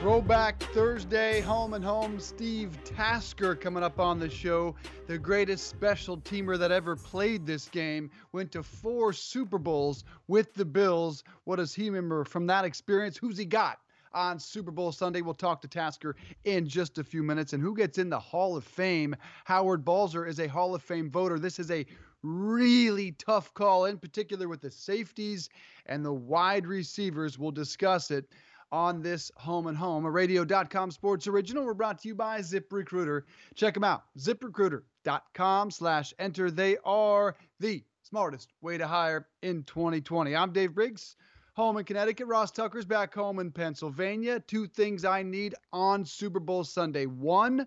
Throwback Thursday, home and home. Steve Tasker coming up on the show. The greatest special teamer that ever played this game. Went to four Super Bowls with the Bills. What does he remember from that experience? Who's he got? on Super Bowl Sunday. We'll talk to Tasker in just a few minutes. And who gets in the Hall of Fame? Howard Balzer is a Hall of Fame voter. This is a really tough call, in particular with the safeties and the wide receivers. We'll discuss it on this Home and Home, a radio.com sports original. We're brought to you by ZipRecruiter. Check them out, ziprecruiter.com slash enter. They are the smartest way to hire in 2020. I'm Dave Briggs home in Connecticut. Ross Tucker's back home in Pennsylvania. Two things I need on Super Bowl Sunday. One,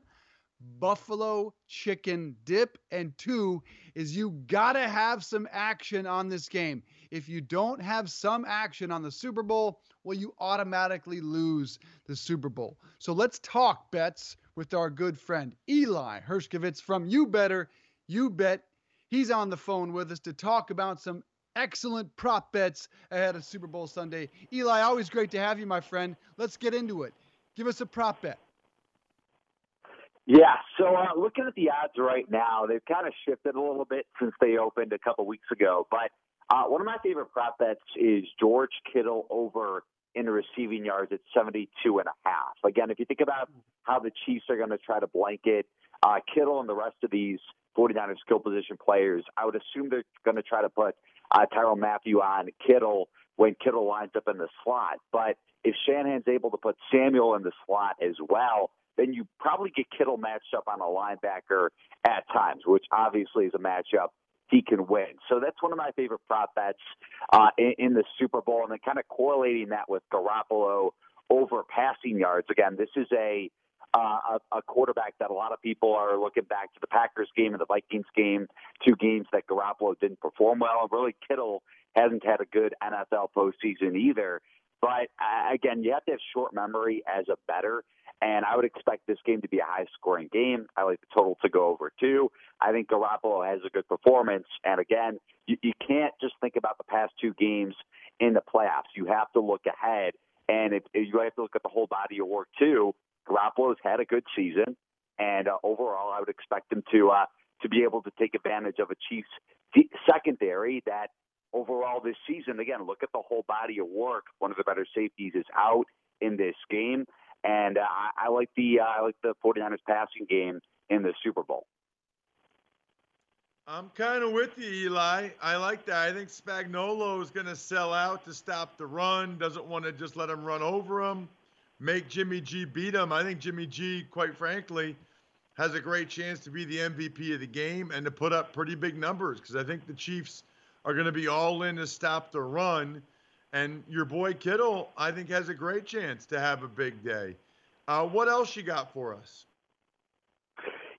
buffalo chicken dip. And two is you got to have some action on this game. If you don't have some action on the Super Bowl, well, you automatically lose the Super Bowl. So let's talk bets with our good friend Eli Hershkovich from You Better, You Bet. He's on the phone with us to talk about some excellent prop bets ahead of Super Bowl Sunday. Eli, always great to have you, my friend. Let's get into it. Give us a prop bet. Yeah, so uh, looking at the odds right now, they've kind of shifted a little bit since they opened a couple weeks ago. But uh, one of my favorite prop bets is George Kittle over in receiving yards at 72 and a half. Again, if you think about how the Chiefs are going to try to blanket uh, Kittle and the rest of these 49ers skill position players, I would assume they're going to try to put uh, Tyrann Mathieu on Kittle when Kittle lines up in the slot. But if Shanahan's able to put Samuel in the slot as well, then you probably get Kittle matched up on a linebacker at times, which obviously is a matchup he can win. So that's one of my favorite prop bets uh, in, in the Super Bowl, and then kind of correlating that with Garoppolo over passing yards. Again, this is a uh, a, a quarterback that a lot of people are looking back to the Packers game and the Vikings game, two games that Garoppolo didn't perform well. And really, Kittle hasn't had a good NFL postseason either. But uh, again, you have to have short memory as a better. And I would expect this game to be a high scoring game. I like the total to go over two. I think Garoppolo has a good performance. And again, you, you can't just think about the past two games in the playoffs. You have to look ahead. And you have to look at the whole body of work too. Garoppolo's had a good season, and uh, overall, I would expect him to uh, to be able to take advantage of a Chiefs secondary that overall this season. Again, look at the whole body of work. One of the better safeties is out in this game, and uh, I, like the uh, I like the 49ers passing game in the Super Bowl. I'm kind of with you, Eli. I like that. I think Spagnuolo is going to sell out to stop the run. Doesn't want to just let him run over him make Jimmy G beat him. I think Jimmy G, quite frankly, has a great chance to be the MVP of the game and to put up pretty big numbers because I think the Chiefs are going to be all in to stop the run. And your boy Kittle, I think, has a great chance to have a big day. Uh, what else you got for us?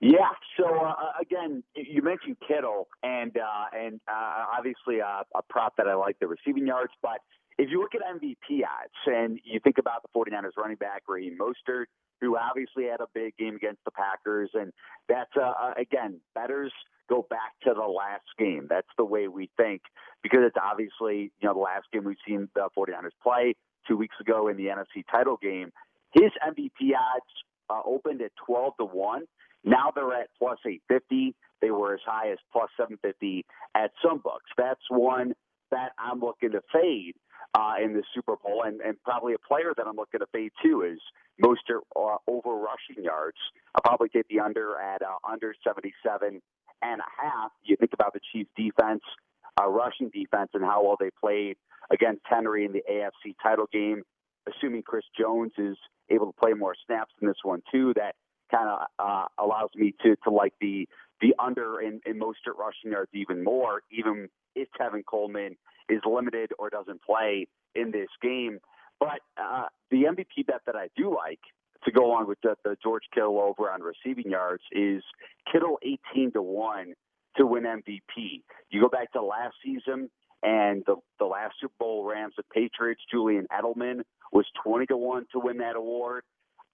Yeah. So uh, again, you mentioned Kittle, and uh, and uh, obviously uh, a prop that I like the receiving yards, but if you look at MVP odds and you think about the 49ers running back, Raheem Mostert, who obviously had a big game against the Packers, and that's, uh, again, betters go back to the last game. That's the way we think because it's obviously, you know, the last game we've seen the 49ers play two weeks ago in the NFC title game. His MVP odds uh, opened at 12 to 1. Now they're at plus 850. They were as high as plus 750 at some books. That's one that I'm looking to fade uh, in the Super Bowl, and, and probably a player that I'm looking to fade too is Mostert uh, over rushing yards. I'll probably take the under at uh, under 77 and a half. You think about the Chiefs' defense, uh, rushing defense, and how well they played against Henry in the AFC title game. Assuming Chris Jones is able to play more snaps in this one too, that kind of uh, allows me to to like the the under in, in Mostert rushing yards even more, even if Tevin Coleman is limited or doesn't play in this game. But uh, the MVP bet that I do like to go on with the, the George Kittle over on receiving yards is Kittle 18 to 1 to win MVP. You go back to last season and the, the last Super Bowl Rams and Patriots, Julian Edelman was 20 to 1 to win that award.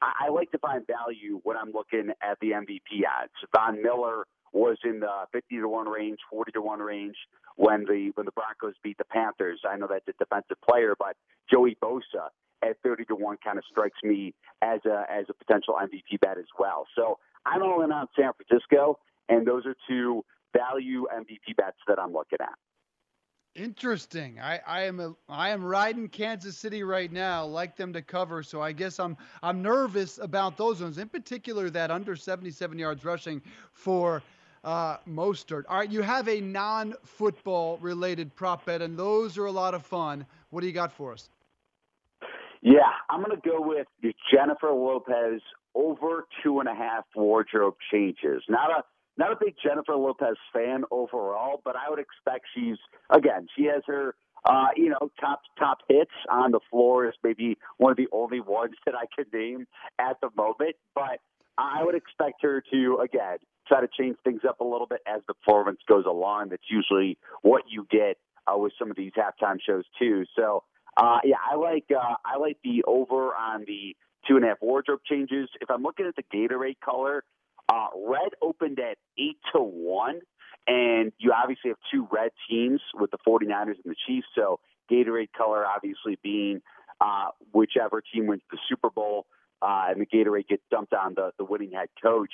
I, I like to find value when I'm looking at the MVP odds. Von Miller was in the 50 to 1 range, 40 to 1 range when the when the Broncos beat the Panthers. I know that's a defensive player, but Joey Bosa at 30 to 1 kind of strikes me as a as a potential MVP bet as well. So I'm all in on San Francisco, and those are two value MVP bets that I'm looking at. Interesting. I, I am a, I am riding Kansas City right now. Like them to cover, so I guess I'm I'm nervous about those ones. In particular, that under 77 yards rushing for uh, Mostert. All right, you have a non-football related prop bet, and those are a lot of fun. What do you got for us? Yeah, I'm going to go with Jennifer Lopez over two and a half wardrobe changes. Not a not a big Jennifer Lopez fan overall, but I would expect she's again she has her uh, you know top top hits on the floor is maybe one of the only ones that I could name at the moment, but I would expect her to again try to change things up a little bit as the performance goes along. That's usually what you get uh, with some of these halftime shows too. So uh, yeah, I like uh, I like the over on the two and a half wardrobe changes. If I'm looking at the Gatorade color, uh, red opened at 8 to 1, and you obviously have two red teams with the 49ers and the Chiefs. So Gatorade color obviously being uh, whichever team wins the Super Bowl, uh, and the Gatorade gets dumped on the, the winning head coach.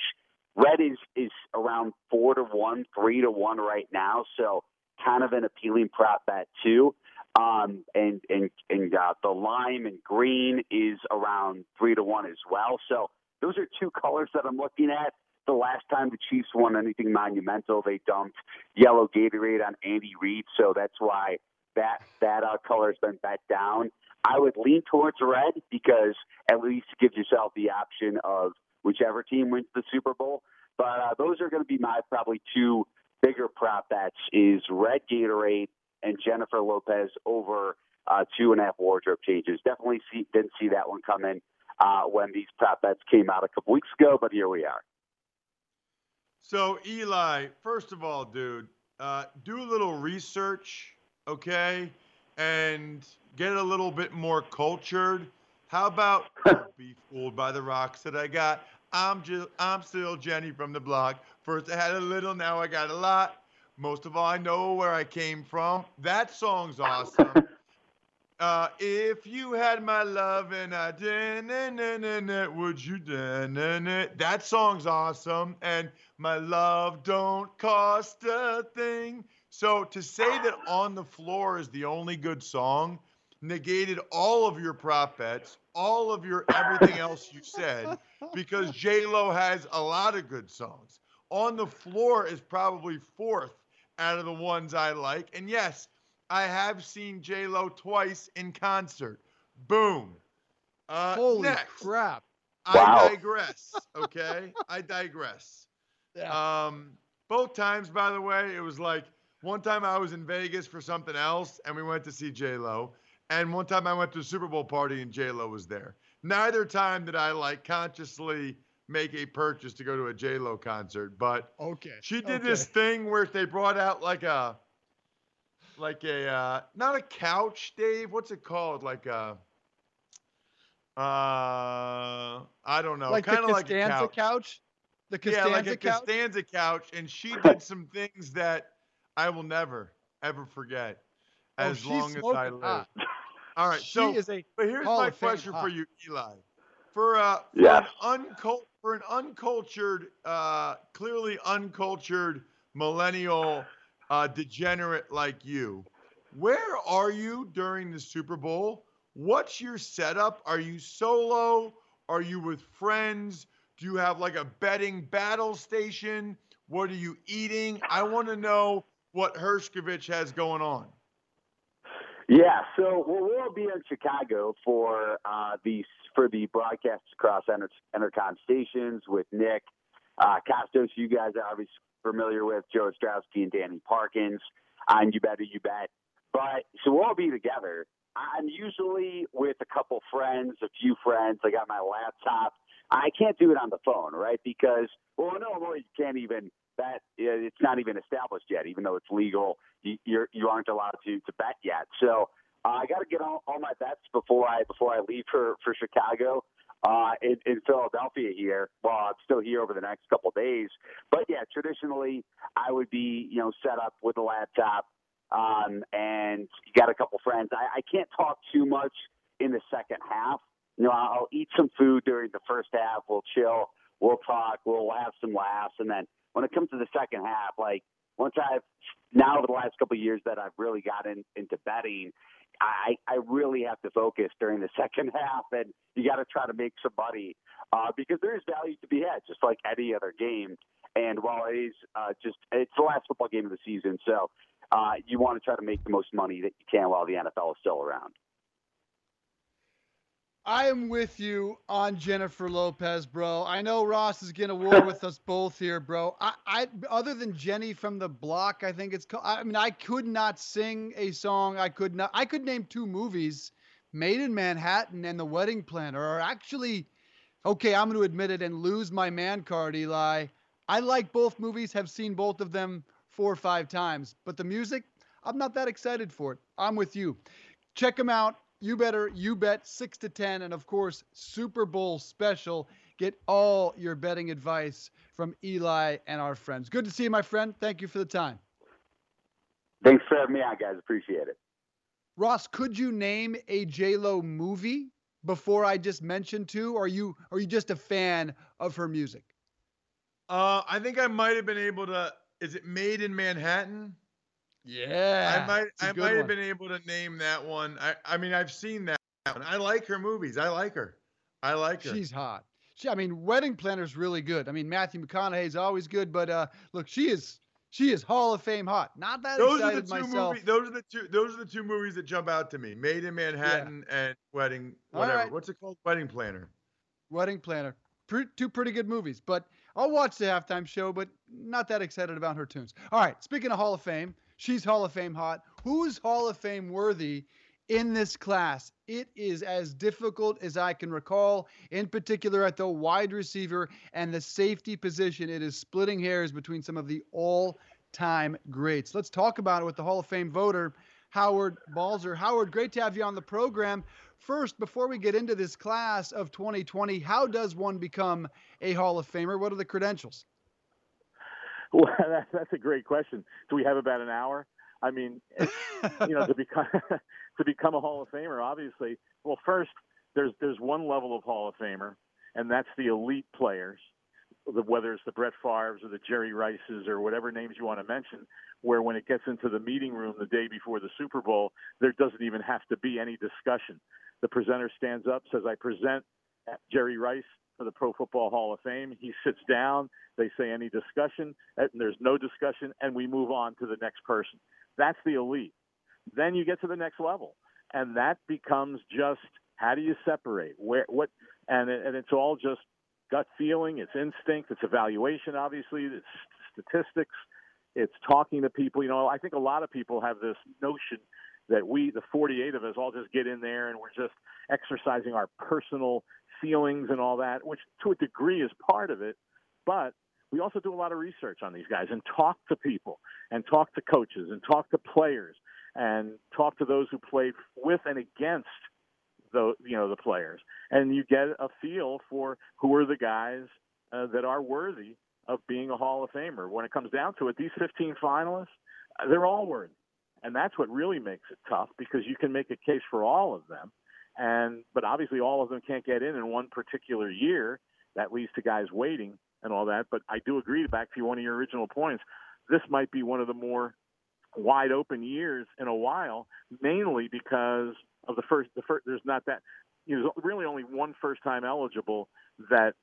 Red is is around four to one, three to one right now, so kind of an appealing prop bet too. Um, and and and uh, the lime and green is around three to one as well. So those are two colors that I'm looking at. The last time the Chiefs won anything monumental, they dumped yellow Gatorade on Andy Reid, so that's why that that uh, color has been bet down. I would lean towards red because at least it gives yourself the option of whichever team wins the Super Bowl. But uh, those are going to be my probably two bigger prop bets: is red Gatorade and Jennifer Lopez over uh, two and a half wardrobe changes. Definitely see, didn't see that one coming uh, when these prop bets came out a couple weeks ago, but here we are. So, Eli, first of all, dude, uh, do a little research, okay, and get a little bit more cultured. How about be fooled by the rocks that I got? I'm just, I'm still Jenny from the block. First I had a little, now I got a lot. Most of all, I know where I came from. That song's awesome. Uh, if you had my love and I didn't, would you? That song's awesome. And my love don't cost a thing. So to say that On the Floor is the only good song negated all of your prop bets, all of your everything else you said, because J Lo has a lot of good songs. On the Floor is probably fourth out of the ones I like. And yes, I have seen J Lo twice in concert. Boom. Uh, Holy next, crap! I Wow. digress. Okay, I digress. Yeah. Um, both times, by the way, it was like one time I was in Vegas for something else, and we went to see J Lo, and one time I went to a Super Bowl party and J Lo was there. Neither time did I like consciously make a purchase to go to a J Lo concert, but okay. she did okay. this thing where they brought out like a like a uh not a couch, Dave. What's it called? Like a uh I don't know. like kind the of like a Costanza couch. couch. The yeah, like a couch. Costanza couch, and she did some things that I will never ever forget Oh, as she's long as I live. hot. All right, she so is a but here's Hall my of Fame question for you, Eli. For uh for an uncult for an uncultured, uh clearly uncultured millennial uh degenerate like you, where are you during the Super Bowl? What's your setup? Are you solo? Are you with friends? Do you have like a betting battle station? What are you eating? I want to know what Hershkovich has going on. Yeah, so we'll, we'll be in Chicago for uh, the for the broadcasts across Enter, Entercom stations with Nick uh, Kostos. You guys are obviously familiar with Joe Ostrowski and Danny Parkins on You Better You Bet. But so we'll all be together. I'm usually with a couple friends, a few friends. I got my laptop. I can't do it on the phone, right? Because well, no, you can't even bet. It's not even established yet, even though it's legal. You you're, you aren't allowed to to bet yet. So uh, I got to get all, all my bets before I before I leave for for Chicago uh, in, in Philadelphia here. Well, I'm still here over the next couple of days. But yeah, traditionally I would be you know set up with a laptop um, and got a couple friends. I, I can't talk too much in the second half. You know, I'll eat some food during the first half. We'll chill. We'll talk. We'll have some laughs, and then when it comes to the second half, like once I've now over the last couple of years that I've really gotten into betting, I, I really have to focus during the second half, and you got to try to make some money uh, because there is value to be had, just like any other game. And while it is uh, just it's the last football game of the season, so uh, you want to try to make the most money that you can while the NFL is still around. I am with you on Jennifer Lopez, bro. I know Ross is gonna war with us both here, bro. I, I, other than Jenny from the Block, I think it's. I mean, I could not sing a song. I could not. I could name two movies, Maid in Manhattan and The Wedding Planner, are actually. Okay, I'm to admit it and lose my man card, Eli. I like both movies. Have seen both of them four or five times, but the music, I'm not that excited for it. I'm with you. Check them out you better you bet 6 to 10 and of course super bowl special. Get all your betting advice from eli and our friends. Good to see you my friend. Thank you for the time. Thanks for having me on guys. Appreciate it. Ross could you name a j-lo movie before i just mentioned two? Or are you are you just a fan of her music? Uh, i think i might have been able to is it maid in manhattan yeah, I might I might have been able to name that one. I I mean I've seen that one. I like her movies. I like her. I like her. She's hot. She, I mean, Wedding Planner's really good. I mean, Matthew McConaughey's always good, but uh, look, she is she is Hall of Fame hot. Not that those excited are the two myself. Movies, those are the two. Those are the two movies that jump out to me: Maid in Manhattan yeah. and Wedding. Whatever. Right. What's it called? Wedding Planner. Wedding Planner. Pre- two pretty good movies, but I'll watch the halftime show. But not that excited about her tunes. All right. Speaking of Hall of Fame, She's Hall of Fame hot. Who's Hall of Fame worthy in this class? It is as difficult as I can recall, in particular at the wide receiver and the safety position. It is splitting hairs between some of the all time greats. Let's talk about it with the Hall of Fame voter, Howard Balzer. Howard, great to have you on the program. First, before we get into this class of 2020, how does one become a Hall of Famer? What are the credentials? Well, that, that's a great question. Do we have about an hour? I mean, you know, to become to become a Hall of Famer, obviously. Well, first, there's there's one level of Hall of Famer, and that's the elite players, whether it's the Brett Favre's or the Jerry Rices or whatever names you want to mention. Where when it gets into the meeting room the day before the Super Bowl, there doesn't even have to be any discussion. The presenter stands up, says, "I present Jerry Rice for the Pro Football Hall of Fame. He sits down, they say any discussion, and there's no discussion, and we move on to the next person. That's the elite. Then you get to the next level, and that becomes just how do you separate where what, and and it's all just gut feeling, it's instinct, it's evaluation, obviously, it's statistics, it's talking to people. You know, I think a lot of people have this notion that we, the 48 of us, all just get in there and we're just exercising our personal feelings and all that, which to a degree is part of it. But we also do a lot of research on these guys and talk to people and talk to coaches and talk to players and talk to those who played with and against the you know the players and you get a feel for who are the guys uh, that are worthy of being a Hall of Famer. When it comes down to it, these 15 finalists, they're all worthy. And that's what really makes it tough because you can make a case for all of them. And but obviously all of them can't get in in one particular year. That leads to guys waiting and all that. But I do agree. Back to one of your original points, this might be one of the more wide open years in a while, mainly because of the first. The first there's not that. You know, there's really only one first time eligible that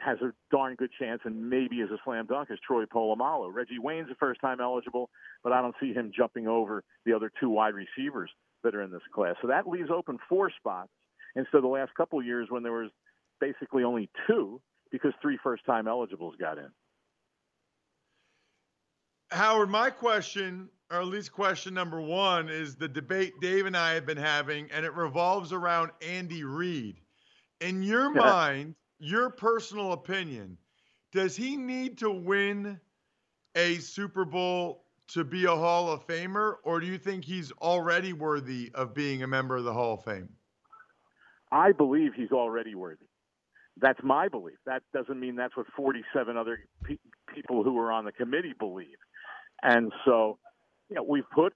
has a darn good chance and maybe is a slam dunk is Troy Polamalu. Reggie Wayne's a first time eligible, but I don't see him jumping over the other two wide receivers that are in this class. So that leaves open four spots And so the last couple of years when there was basically only two because three first time eligibles got in. Howard, my question, or at least question number one, is the debate Dave and I have been having, and it revolves around Andy Reid. In your mind, your personal opinion, does he need to win a Super Bowl to be a Hall of Famer, or do you think he's already worthy of being a member of the Hall of Fame? I believe he's already worthy. That's my belief. That doesn't mean that's what 47 other pe- people who are on the committee believe. And so, you know, we've put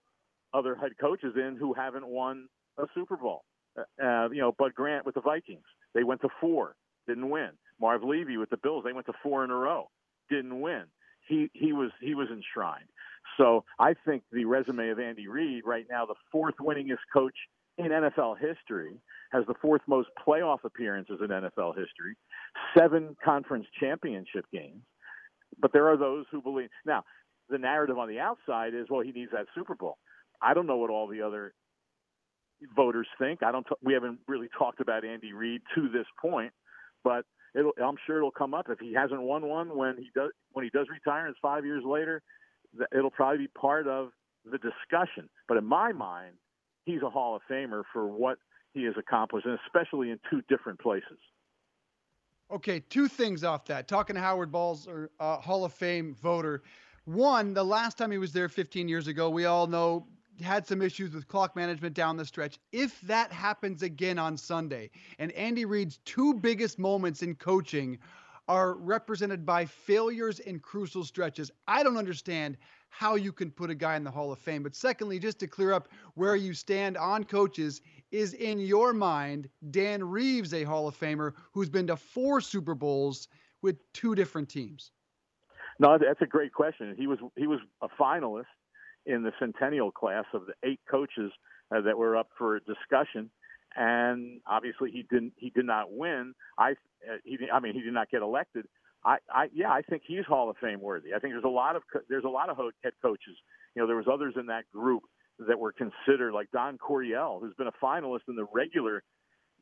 other head coaches in who haven't won a Super Bowl. Uh, you know, Bud Grant with the Vikings, they went to four, didn't win. Marv Levy with the Bills, they went to four in a row, didn't win. He he was he was enshrined. So I think the resume of Andy Reid right now, the fourth winningest coach in NFL history, has the fourth most playoff appearances in NFL history, seven conference championship games. But there are those who believe now the narrative on the outside is, well, he needs that Super Bowl. I don't know what all the other voters think. I don't. T- we haven't really talked about Andy Reid to this point, but I'm sure it'll come up if he hasn't won one when he does when he does retire. It's five years later. It'll probably be part of the discussion. But in my mind, he's a Hall of Famer for what he has accomplished, and especially in two different places. Okay, two things off that. Talking to Howard Balzer uh, Hall of Fame voter. One, the last time he was there 15 years ago, we all know had some issues with clock management down the stretch. If that happens again on Sunday, and Andy Reid's two biggest moments in coaching are represented by failures in crucial stretches, I don't understand how you can put a guy in the Hall of Fame. But secondly, just to clear up where you stand on coaches, is in your mind Dan Reeves a Hall of Famer who's been to four Super Bowls with two different teams? No, that's a great question. He was he was a finalist in the centennial class of the eight coaches uh, that were up for discussion, and obviously he didn't he did not win. I Uh, he I mean he did not get elected. I, I yeah I think he's Hall of Fame worthy. I think there's a lot of there's a lot of head coaches. You know there was others in that group that were considered like Don Coryell, who's been a finalist in the regular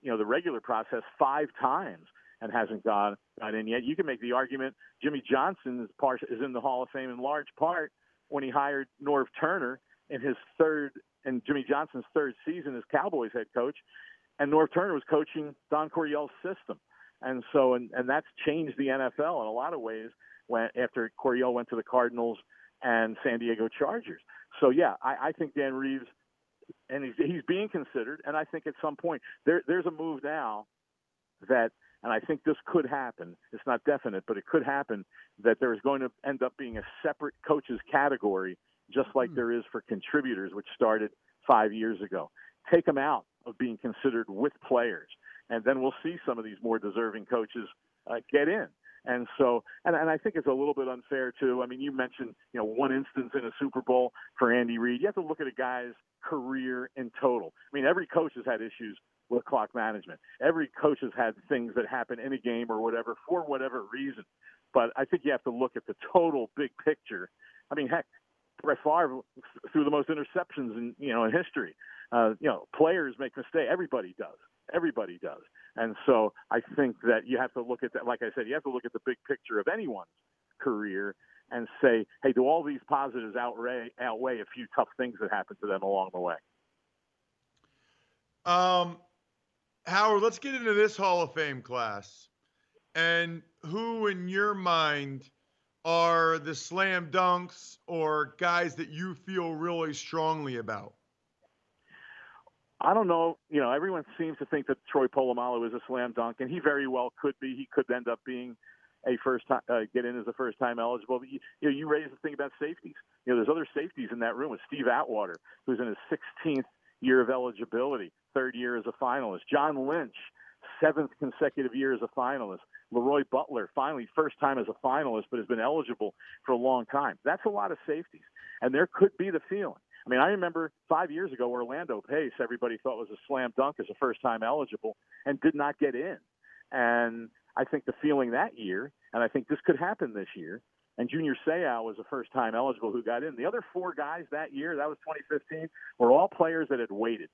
you know the regular process five times and hasn't gone got in yet. You can make the argument Jimmy Johnson is part is in the Hall of Fame in large part when he hired Norv Turner in his third and Jimmy Johnson's third season as Cowboys head coach, and Norv Turner was coaching Don Coryell's system, and so and and that's changed the NFL in a lot of ways. When after Coryell went to the Cardinals and San Diego Chargers, so yeah, I, I think Dan Reeves and he's, he's being considered. And I think at some point there, there's a move now that, and I think this could happen. It's not definite, but it could happen that there is going to end up being a separate coaches category, just like hmm. there is for contributors, which started five years ago. Take them out of being considered with players, and then we'll see some of these more deserving coaches uh, get in. And so, and, and I think it's a little bit unfair too. I mean, you mentioned, you know, one instance in a Super Bowl for Andy Reid. You have to look at a guy's career in total. I mean, every coach has had issues with clock management. Every coach has had things that happen in a game or whatever for whatever reason. But I think you have to look at the total big picture. I mean, heck, Brett Favre threw the most interceptions in you know in history. Uh, you know, players make mistakes. Everybody does. Everybody does. And so I think that you have to look at that. Like I said, you have to look at the big picture of anyone's career and say, hey, do all these positives outweigh outweigh a few tough things that happen to them along the way? Um, Howard, let's get into this Hall of Fame class. And who, in your mind, are the slam dunks or guys that you feel really strongly about? I don't know. You know, everyone seems to think that Troy Polamalu is a slam dunk, and he very well could be. He could end up being a first time uh, get in as a first time eligible. But you, you know, you raise the thing about safeties. You know, there's other safeties in that room with Steve Atwater, who's in his 16th year of eligibility, third year as a finalist. John Lynch, seventh consecutive year as a finalist. LeRoy Butler, finally first time as a finalist, but has been eligible for a long time. That's a lot of safeties, and there could be the feeling. I mean, I remember five years ago, Orlando Pace, everybody thought was a slam dunk as a first time eligible and did not get in. And I think the feeling that year, and I think this could happen this year, and Junior Seau was a first time eligible who got in. The other four guys that year, that was 2015, were all players that had waited.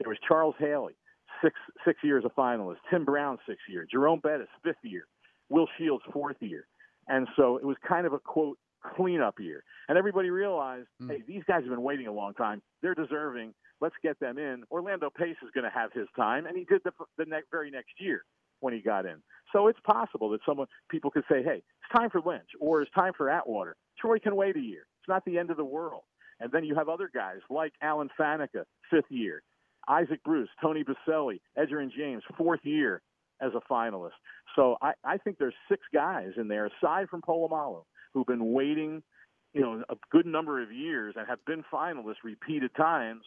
It was Charles Haley, six six years a finalist, Tim Brown, six year, Jerome Bettis, fifth year, Will Shields, fourth year. And so it was kind of a quote cleanup year. And everybody realized, Mm. hey, these guys have been waiting a long time. They're deserving. Let's get them in. Orlando Pace is going to have his time, and he did the, the ne- very next year when he got in. So it's possible that someone people could say, hey, it's time for Lynch or it's time for Atwater. Troy can wait a year. It's not the end of the world. And then you have other guys like Alan Faneca, fifth year, Isaac Bruce, Tony Boselli, Edgerrin James, fourth year as a finalist. So I, I think there's six guys in there, aside from Polamalu, who've been waiting, you know, a good number of years and have been finalists repeated times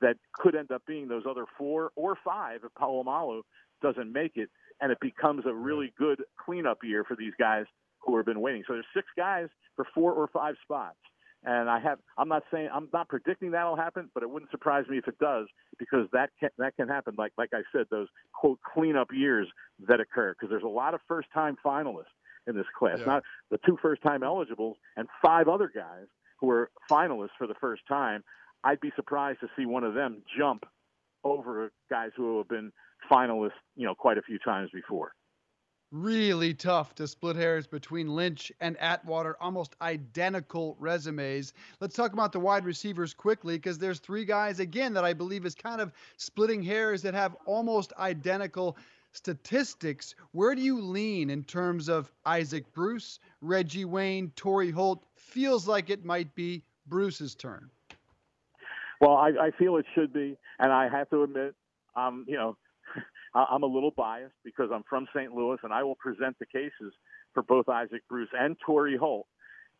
that could end up being those other four or five if Polamalu doesn't make it, and it becomes a really good cleanup year for these guys who have been waiting. So there's six guys for four or five spots. And I have, I'm not saying, I'm not predicting that'll happen, but it wouldn't surprise me if it does, because that can, that can happen. Like, like I said, those quote cleanup years that occur, because there's a lot of first time finalists in this class, Yeah. not the two first time eligibles and five other guys who are finalists for the first time. I'd be surprised to see one of them jump over guys who have been finalists, you know, quite a few times before. really tough to split hairs between Lynch and Atwater, almost identical resumes. Let's talk about the wide receivers quickly because there's three guys again that I believe is kind of splitting hairs that have almost identical statistics. Where do you lean in terms of Isaac Bruce, Reggie Wayne, Torry Holt? Feels like it might be Bruce's turn. Well, I, I feel it should be, and I have to admit, um, you know, I'm a little biased because I'm from St. Louis, and I will present the cases for both Isaac Bruce and Torry Holt.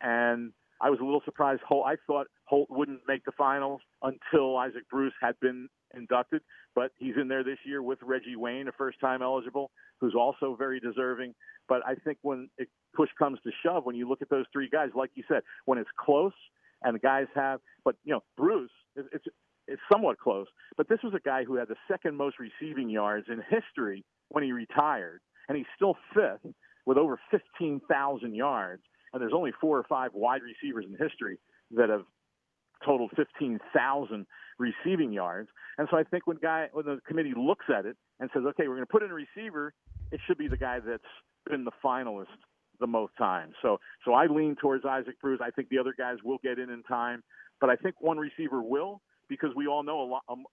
And I was a little surprised. Holt, I thought Holt wouldn't make the finals until Isaac Bruce had been inducted, but he's in there this year with Reggie Wayne, a first-time eligible, who's also very deserving. But I think when it push comes to shove, when you look at those three guys, like you said, when it's close and the guys have, but you know, Bruce, it's it's somewhat close, but this was a guy who had the second most receiving yards in history when he retired, and he's still fifth with over 15,000 yards. And there's only four or five wide receivers in history that have totaled 15,000 receiving yards. And so I think when guy when the committee looks at it and says, okay, we're going to put in a receiver, it should be the guy that's been the finalist the most times. So so I lean towards Isaac Bruce. I think the other guys will get in in time, but I think one receiver will because we all know a lot. Um,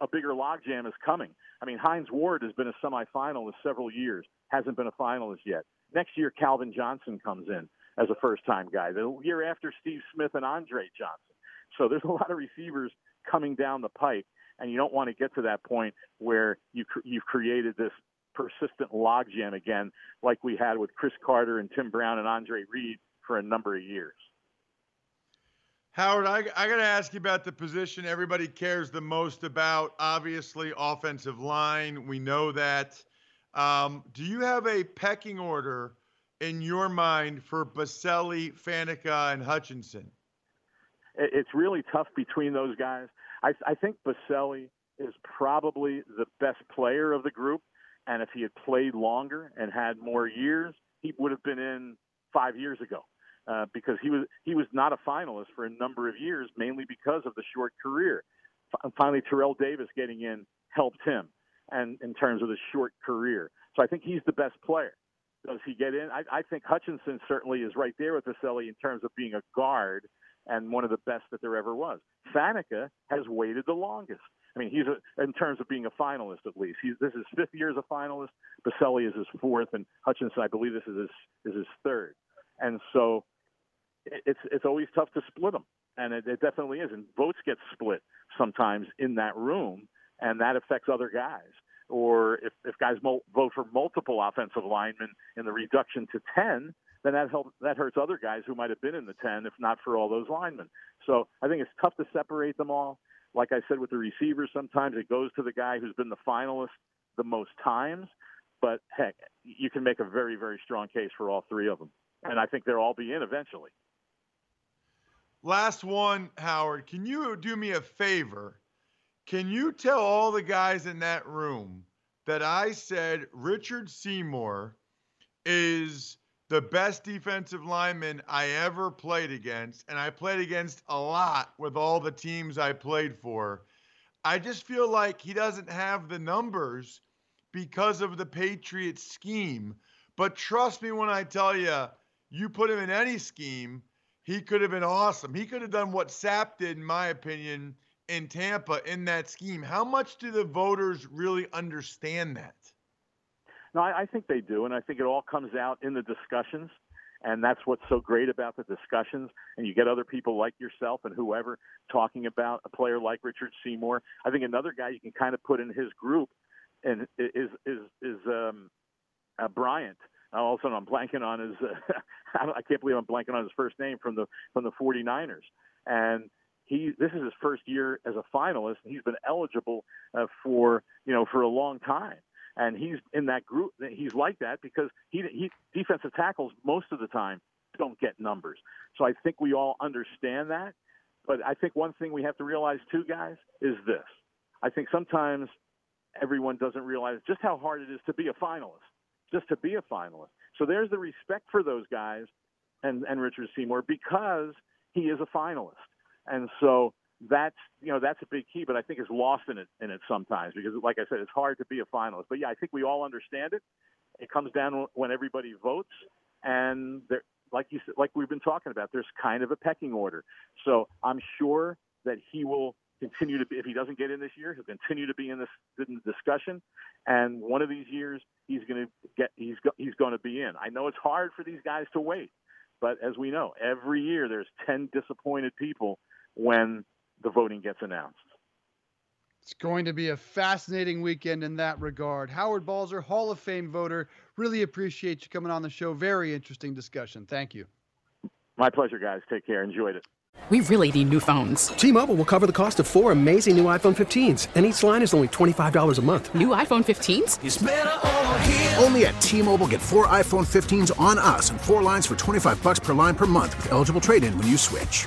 a bigger logjam is coming. I mean, Hines Ward has been a semifinalist several years, hasn't been a finalist yet. Next year, Calvin Johnson comes in as a first-time guy. The year after, Steve Smith and Andre Johnson. So there's a lot of receivers coming down the pike, and you don't want to get to that point where you you've created this persistent logjam again, like we had with Cris Carter and Tim Brown and Andre Reed for a number of years. Howard, I, I got to ask you about the position everybody cares the most about. Obviously, offensive line. We know that. Um, do you have a pecking order in your mind for Boselli, Faneca, and Hutchinson? It- It's really tough between those guys. I, I think Boselli is probably the best player of the group, and if he had played longer and had more years, he would have been in five years ago. Uh, because he was he was not a finalist for a number of years, mainly because of the short career. F- finally, Terrell Davis getting in helped him, and in terms of the short career. So I think he's the best player. Does he get in? I, I think Hutchinson certainly is right there with Boselli in terms of being a guard and one of the best that there ever was. Faneca has waited the longest. I mean, he's a, in terms of being a finalist at least. He's this is fifth year as a finalist. Boselli is his fourth, and Hutchinson, I believe, this is his is his third. And so it's it's always tough to split them, and it, it definitely is. And votes get split sometimes in that room, and that affects other guys. Or if if guys mo- vote for multiple offensive linemen in the reduction to ten, then that helps that hurts other guys who might have been in the ten if not for all those linemen. So I think it's tough to separate them all. Like I said with the receivers, sometimes it goes to the guy who's been the finalist the most times. But heck, you can make a very very strong case for all three of them, and I think they'll all be in eventually. Last one, Howard. Can you do me a favor? Can you tell all the guys in that room that I said Richard Seymour is the best defensive lineman I ever played against, and I played against a lot with all the teams I played for. I just feel like he doesn't have the numbers because of the Patriots scheme. But trust me when I tell you, you put him in any scheme, he could have been awesome. He could have done what Sapp did, in my opinion, in Tampa in that scheme. How much do the voters really understand that? No, I, I think they do, and I think it all comes out in the discussions. And that's what's so great about the discussions. And you get other people like yourself and whoever talking about a player like Richard Seymour. I think another guy you can kind of put in his group and is is is um, uh, Bryant. Also, I'm blanking on his. Uh, I can't believe I'm blanking on his first name from the from the 49ers. And he this is his first year as a finalist. And he's been eligible uh, for you know for a long time and he's in that group. He's like that because he, he defensive tackles most of the time don't get numbers. So I think we all understand that. But I think one thing we have to realize too, guys, is this. I think sometimes everyone doesn't realize just how hard it is to be a finalist, just to be a finalist. So there's the respect for those guys and, and Richard Seymour because he is a finalist. And so that's you know that's a big key, but I think it's lost in it in it sometimes because, like I said, it's hard to be a finalist. But yeah, I think we all understand it. It comes down when everybody votes, and there, like you like we've been talking about, there's kind of a pecking order. So I'm sure that he will continue to be. If he doesn't get in this year, he'll continue to be in this in the discussion. And one of these years, he's going to get. He's go, he's going to be in. I know it's hard for these guys to wait, but as we know, every year there's ten disappointed people when the voting gets announced. It's going to be a fascinating weekend in that regard. Howard Balzer, Hall of Fame voter, really appreciate you coming on the show. Very interesting discussion. Thank you. My pleasure, guys. Take care. Enjoyed it. We really need new phones. T-Mobile will cover the cost of four amazing new iPhone 15s, and each line is only $25 a month. New iPhone 15s? Only at T-Mobile get four iPhone 15s on us and four lines for 25 bucks per line per month with eligible trade-in when you switch.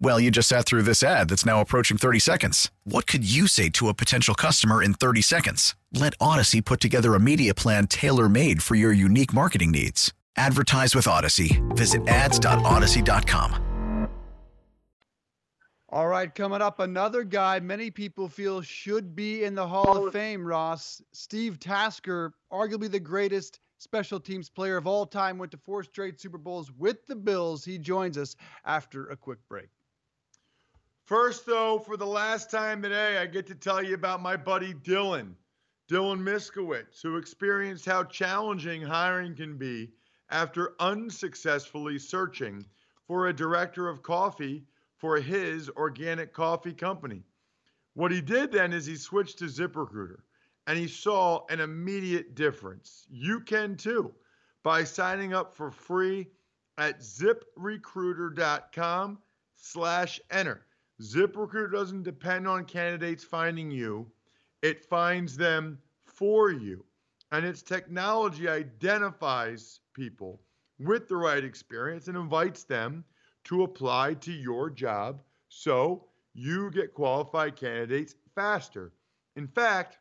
Well, you just sat through this ad that's now approaching 30 seconds. What could you say to a potential customer in 30 seconds? Let Audacy put together a media plan tailor made for your unique marketing needs. Advertise with Audacy. Visit ads.audacy.com. All right, coming up, another guy many people feel should be in the Hall of Fame, Ross. Steve Tasker, arguably the greatest special teams player of all time, went to four straight Super Bowls with the Bills. He joins us after a quick break. First, though, for the last time today, I get to tell you about my buddy Dylan, Dylan Miskowitz, who experienced how challenging hiring can be after unsuccessfully searching for a director of coffee for his organic coffee company. What he did then is he switched to ZipRecruiter and he saw an immediate difference. You can too by signing up for free at ziprecruiter.com slash enter. ZipRecruiter doesn't depend on candidates finding you, it finds them for you. And its technology identifies people with the right experience and invites them to apply to your job so you get qualified candidates faster. In fact,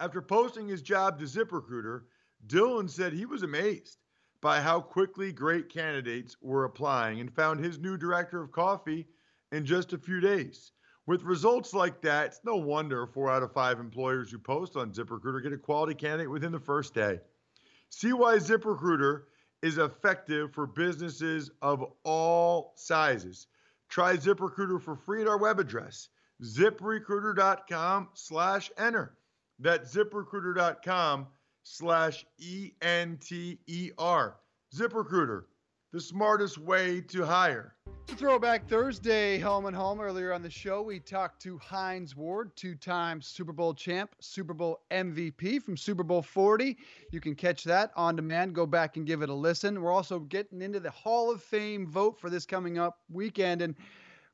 after posting his job to ZipRecruiter, Dylan said he was amazed by how quickly great candidates were applying and found his new director of coffee in just a few days. With results like that, it's no wonder four out of five employers who post on ZipRecruiter get a quality candidate within the first day. See why ZipRecruiter is effective for businesses of all sizes. Try ZipRecruiter for free at our web address, ziprecruiter.com slash enter. That's ziprecruiter.com slash E-N-T-E-R. ZipRecruiter, the smartest way to hire. Throwback Thursday, home and home. Earlier on the show, we talked to Hines Ward, two time Super Bowl champ, Super Bowl MVP from Super Bowl 40. You can catch that on demand. Go back and give it a listen. We're also getting into the Hall of Fame vote for this coming up weekend. And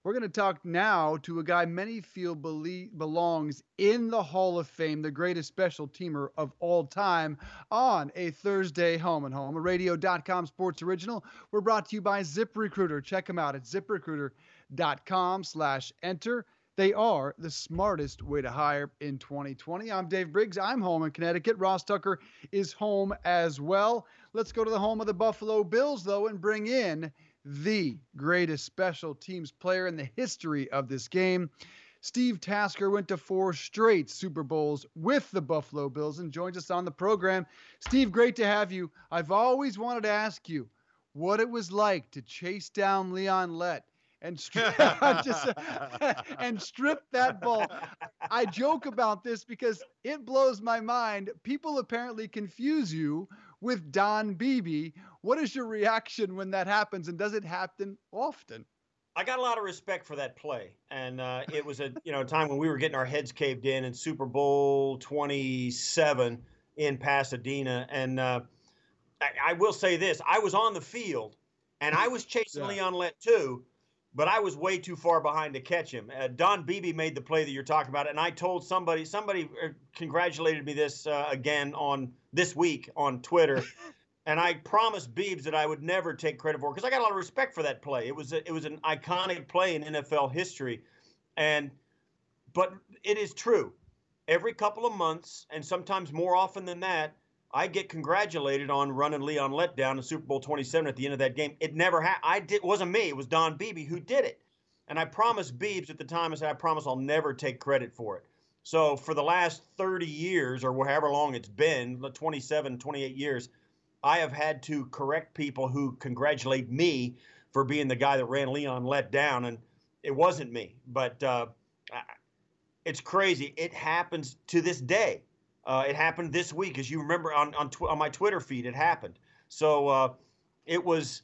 We're going to talk now to a guy many feel believe, belongs in the Hall of Fame, the greatest special teamer of all time, on a Thursday home and home, a radio.com sports original. We're brought to you by ZipRecruiter. Check them out at ziprecruiter.com slash enter. They are the smartest way to hire in 2020. I'm Dave Briggs. I'm home in Connecticut. Ross Tucker is home as well. Let's go to the home of the Buffalo Bills, though, and bring in the greatest special teams player in the history of this game. Steve Tasker went to four straight Super Bowls with the Buffalo Bills and joins us on the program. Steve, great to have you. I've always wanted to ask you what it was like to chase down Leon Lett and strip, just, and strip that ball. I joke about this because it blows my mind. People apparently confuse you with Don Beebe. What is your reaction when that happens, and does it happen often? I got a lot of respect for that play, and uh, it was a you know time when we were getting our heads caved in in Super Bowl 27 in Pasadena, and uh, I, I, will say this: I was on the field, and I was chasing yeah. Leon Lett too, but I was way too far behind to catch him. Uh, Don Beebe made the play that you're talking about, and I told somebody, somebody uh, congratulated me this uh, again on this week on Twitter. and I promised Beebs that I would never take credit for because I got a lot of respect for that play. It was a, it was an iconic play in NFL history, and but it is true. Every couple of months, and sometimes more often than that, I get congratulated on running Leon Lett down in Super Bowl 27 at the end of that game. It never happened. I did. It wasn't me. It was Don Beebe who did it. And I promised Beebs at the time. I said I promise I'll never take credit for it. So for the last 30 years or however long it's been, 27, 28 years, I have had to correct people who congratulate me for being the guy that ran Leon Lett down, and it wasn't me. But uh, it's crazy. It happens to this day. Uh, it happened this week, as you remember on on, tw- on my Twitter feed. It happened. So uh, it was.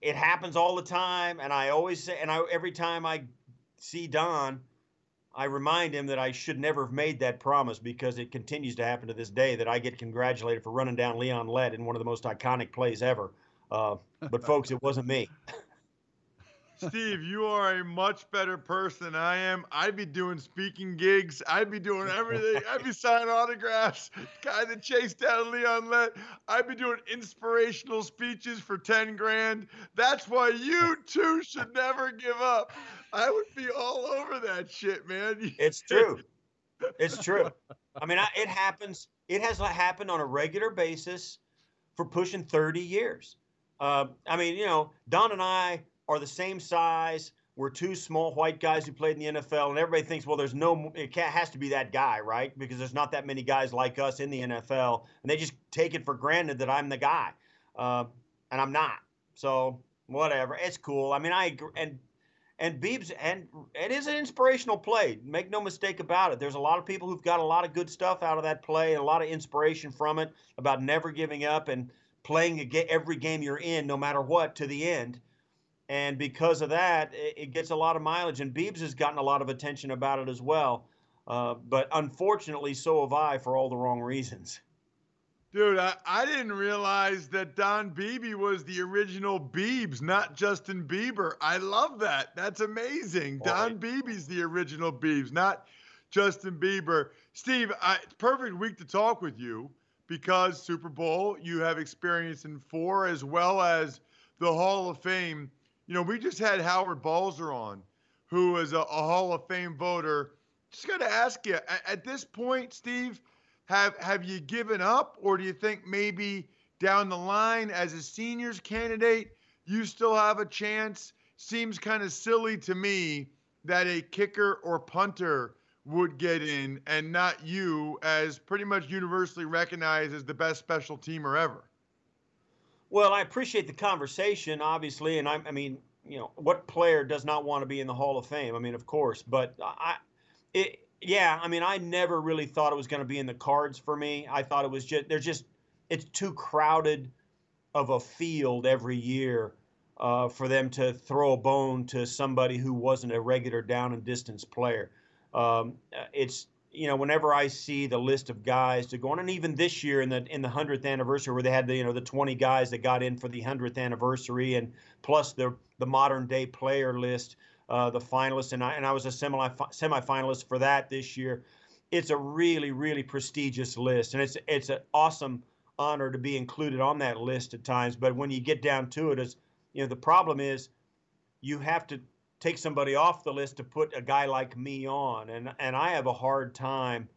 It happens all the time, and I always say, and I every time I see Don, I remind him that I should never have made that promise because it continues to happen to this day that I get congratulated for running down Leon Lett in one of the most iconic plays ever. Uh, but folks, it wasn't me. Steve, you are a much better person than I am. I'd be doing speaking gigs. I'd be doing everything. I'd be signing autographs. Guy that chased down Leon Lett. I'd be doing inspirational speeches for 10 grand. That's why you two should never give up. I would be all over that shit, man. It's true. It's true. I mean, I, it happens. It has happened on a regular basis for pushing 30 years. Uh, I mean, you know, Don and I are the same size. We're two small white guys who played in the NFL, and everybody thinks, well, there's no, it has to be that guy, right? Because there's not that many guys like us in the NFL, and they just take it for granted that I'm the guy, uh, and I'm not. So whatever, it's cool. I mean, I agree, and and Beebs, and it is an inspirational play. Make no mistake about it. There's a lot of people who've got a lot of good stuff out of that play and a lot of inspiration from it about never giving up and playing every game you're in, no matter what, to the end and because of that, it, gets a lot of mileage. And Beebs has gotten a lot of attention about it as well. Uh, but unfortunately, so have I for all the wrong reasons. Dude, I, I didn't realize that Don Beebe was the original Beebs, not Justin Bieber. I love that. That's amazing. Boy. Don Beebe's the original Beebs, not Justin Bieber. Steve, I, it's perfect week to talk with you because Super Bowl, you have experience in four as well as the Hall of Fame you know, we just had Howard Balzer on, who is a, a Hall of Fame voter. Just got to ask you, at, at this point, Steve, have have you given up, or do you think maybe down the line as a seniors candidate, you still have a chance? Seems kind of silly to me that a kicker or punter would get in and not you as pretty much universally recognized as the best special teamer ever. Well, I appreciate the conversation, obviously, and I, I mean, you know, what player does not want to be in the Hall of Fame? I mean, of course, but I, it, yeah, I mean, I never really thought it was going to be in the cards for me. I thought it was just there's just it's too crowded of a field every year uh, for them to throw a bone to somebody who wasn't a regular down and distance player. Um, it's you know, whenever I see the list of guys to go on, and even this year in the in the hundredth anniversary, where they had the you know the 20 guys that got in for the hundredth anniversary, and plus the the modern day player list, uh, the finalists, and I and I was a semi semifinalist for that this year. It's a really really prestigious list, and it's it's an awesome honor to be included on that list at times. But when you get down to it, is you know the problem is you have to take somebody off the list to put a guy like me on and and I have a hard time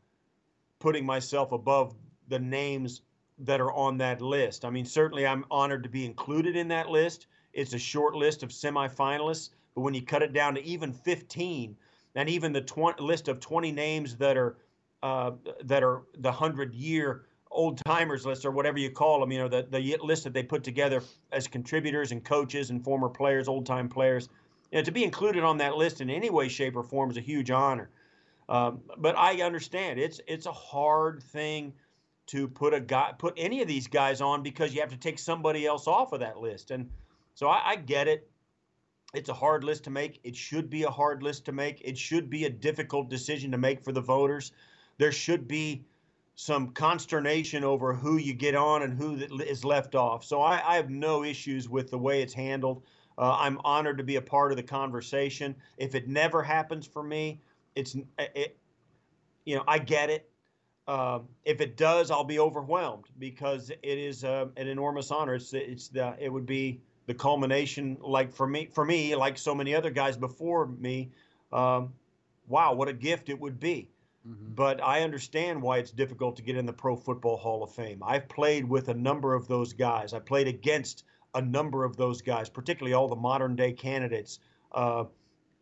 putting myself above the names that are on that list. I mean, certainly I'm honored to be included in that list. It's a short list of semifinalists, but when you cut it down to even 15, and even the 20, list of 20 names that are uh, that are the hundred year old timers list or whatever you call them, you know, the, the list that they put together as contributors and coaches and former players, old time players you know, to be included on that list in any way, shape, or form is a huge honor. Um, but I understand it's it's a hard thing to put a guy put any of these guys on because you have to take somebody else off of that list. And so I, I get it. It's a hard list to make. It should be a hard list to make. It should be a difficult decision to make for the voters. There should be some consternation over who you get on and who is left off. So I, I have no issues with the way it's handled. Uh, I'm honored to be a part of the conversation. If it never happens for me, it's it, you know I get it. Uh, if it does, I'll be overwhelmed because it is uh, an enormous honor. It's it's the it would be the culmination, like for me for me, like so many other guys before me. Um, wow, what a gift it would be. Mm-hmm. But I understand why it's difficult to get in the Pro Football Hall of Fame. I've played with a number of those guys. I played against a number of those guys, particularly all the modern day candidates. Uh,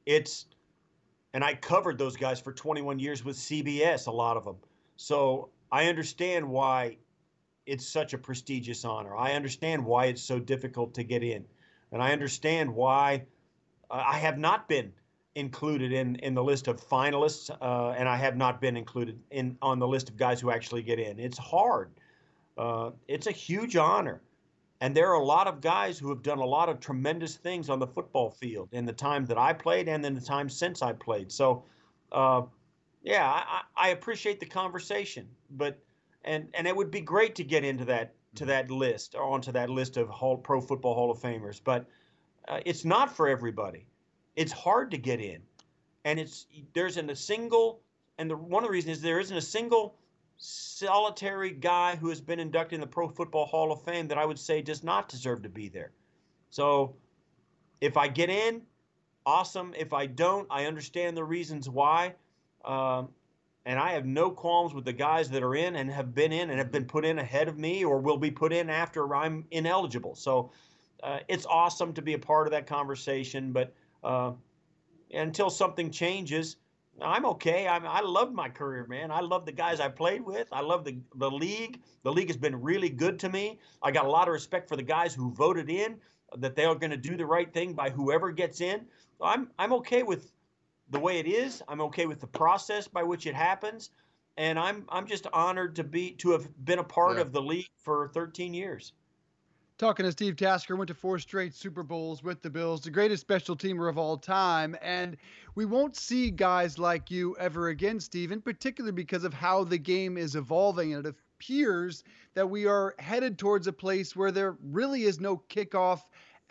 it's and I covered those guys for 21 years with CBS, a lot of them. So I understand why it's such a prestigious honor. I understand why it's so difficult to get in, and I understand why uh, I have not been included in in the list of finalists, uh, and I have not been included in on the list of guys who actually get in. It's hard. Uh, it's a huge honor. And there are a lot of guys who have done a lot of tremendous things on the football field in the time that I played and in the time since I played. So, uh, yeah, I, I, appreciate the conversation, but and and it would be great to get into that to that list or onto that list of Hall, Pro Football Hall of Famers, but uh, it's not for everybody. It's hard to get in, and it's there's in a single and the one of the reasons is there isn't a single solitary guy who has been inducted in the Pro Football Hall of Fame that I would say does not deserve to be there. So if I get in, awesome. If I don't, I understand the reasons why. Um, and I have no qualms with the guys that are in and have been in and have been put in ahead of me or will be put in after I'm ineligible. So uh, it's awesome to be a part of that conversation. But uh, until something changes, I'm okay. I'm, I love my career, man. I love the guys I played with. I love the, the league. The league has been really good to me. I got a lot of respect for the guys who voted in that they are going to do the right thing by whoever gets in. I'm, I'm okay with the way it is. I'm okay with the process by which it happens. And I'm, I'm just honored to be to have been a part yeah. of the league for 13 years. Talking to Steve Tasker, went to four straight Super Bowls with the Bills, the greatest special teamer of all time. And we won't see guys like you ever again, Steve, in particular because of how the game is evolving. And it appears that we are headed towards a place where there really is no kickoff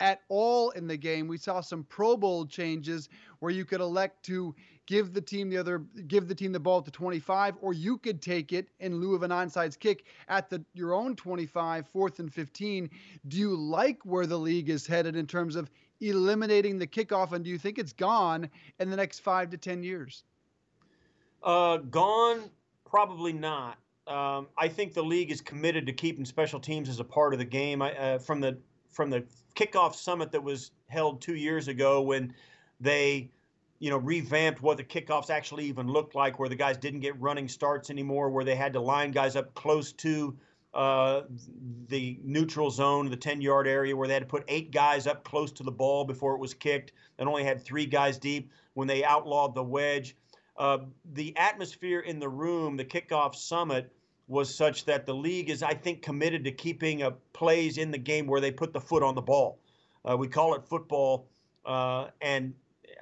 at all in the game. We saw some Pro Bowl changes where you could elect to give the team the other give the team the ball at the 25 or you could take it in lieu of an onside kick at the your own 25 fourth and 15 do you like where the league is headed in terms of eliminating the kickoff and do you think it's gone in the next 5 to 10 years? Uh, gone? Probably not. Um, I think the league is committed to keeping special teams as a part of the game. I, uh, from the from the kickoff summit that was held two years ago, when they you know, revamped what the kickoffs actually even looked like, where the guys didn't get running starts anymore, where they had to line guys up close to uh, the neutral zone, the 10 yard area, where they had to put eight guys up close to the ball before it was kicked, and only had three guys deep when they outlawed the wedge. Uh, the atmosphere in the room, the kickoff summit, was such that the league is, I think, committed to keeping a plays in the game where they put the foot on the ball. Uh, we call it football, uh, and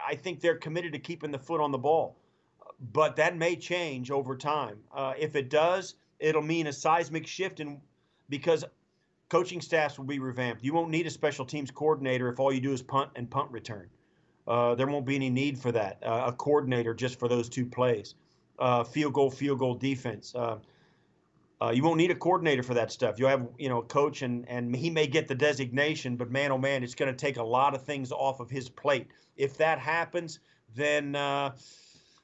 I think they're committed to keeping the foot on the ball. but that may change over time. Uh, if it does, it'll mean a seismic shift in because coaching staffs will be revamped. You won't need a special teams coordinator if all you do is punt and punt return. Uh, there won't be any need for that. Uh, a coordinator just for those two plays. Uh, field goal, field goal defense. Uh, you won't need a coordinator for that stuff. You'll have, you know, a coach, and and he may get the designation, but man, oh man, it's going to take a lot of things off of his plate. If that happens, then uh,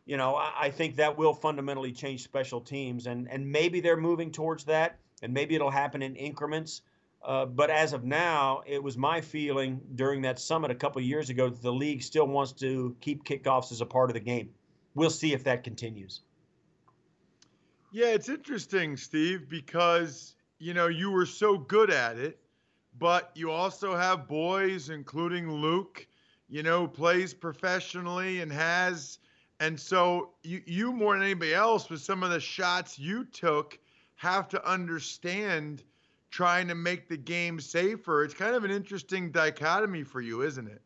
you know I, I think that will fundamentally change special teams, and and maybe they're moving towards that, and maybe it'll happen in increments. Uh, but as of now, it was my feeling during that summit a couple years ago that the league still wants to keep kickoffs as a part of the game. We'll see if that continues. Yeah, it's interesting, Steve, because you know you were so good at it, but you also have boys, including Luke, you know, plays professionally and has, and so you you more than anybody else with some of the shots you took have to understand trying to make the game safer. It's kind of an interesting dichotomy for you, isn't it?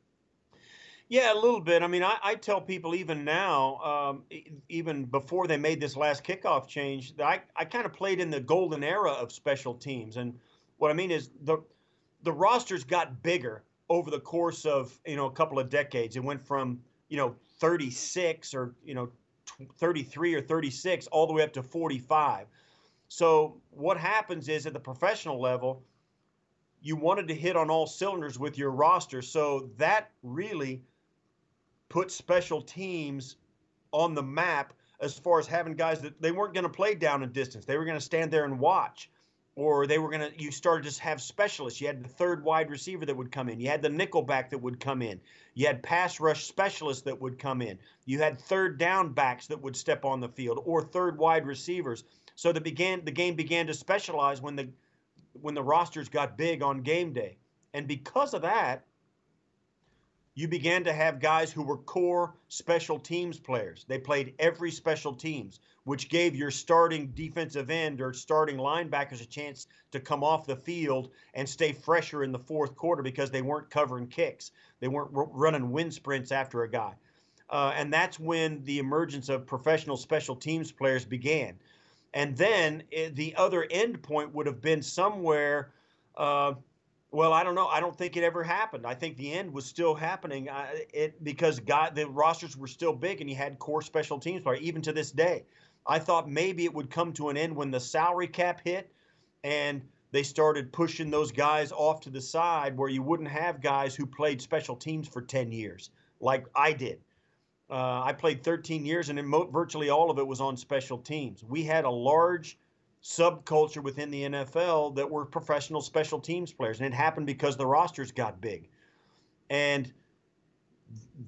Yeah, a little bit. I mean, I, I tell people even now, um, even before they made this last kickoff change, that I, I kind of played in the golden era of special teams. And what I mean is the the rosters got bigger over the course of you know a couple of decades. It went from you know 36 or you know 33 or 36 all the way up to 45. So what happens is at the professional level, you wanted to hit on all cylinders with your roster. So that really put special teams on the map as far as having guys that they weren't going to play down and distance. They were going to stand there and watch. Or they were going to, you started to have specialists. You had the third wide receiver that would come in. You had the nickelback that would come in. You had pass rush specialists that would come in. You had third down backs that would step on the field or third wide receivers. So the began the game began to specialize when the when the rosters got big on game day. And because of that, you began to have guys who were core special teams players. They played every special teams, which gave your starting defensive end or starting linebackers a chance to come off the field and stay fresher in the fourth quarter because they weren't covering kicks. They weren't running wind sprints after a guy. Uh, and that's when the emergence of professional special teams players began. And then it, the other end point would have been somewhere. Uh, well, I don't know. I don't think it ever happened. I think the end was still happening. Uh, it because God, the rosters were still big, and you had core special teams players even to this day. I thought maybe it would come to an end when the salary cap hit, and they started pushing those guys off to the side, where you wouldn't have guys who played special teams for ten years, like I did. Uh, I played 13 years, and mo- virtually all of it was on special teams. We had a large subculture within the NFL that were professional special teams players, and it happened because the rosters got big. And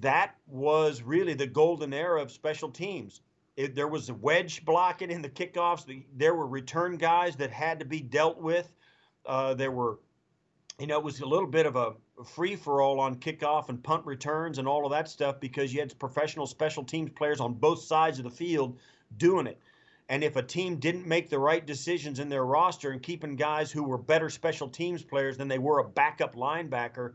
that was really the golden era of special teams. It, there was a wedge blocking in the kickoffs. The, there were return guys that had to be dealt with. Uh, there were, you know, it was a little bit of a free for all on kickoff and punt returns and all of that stuff because you had professional special teams players on both sides of the field doing it. And if a team didn't make the right decisions in their roster and keeping guys who were better special teams players than they were a backup linebacker,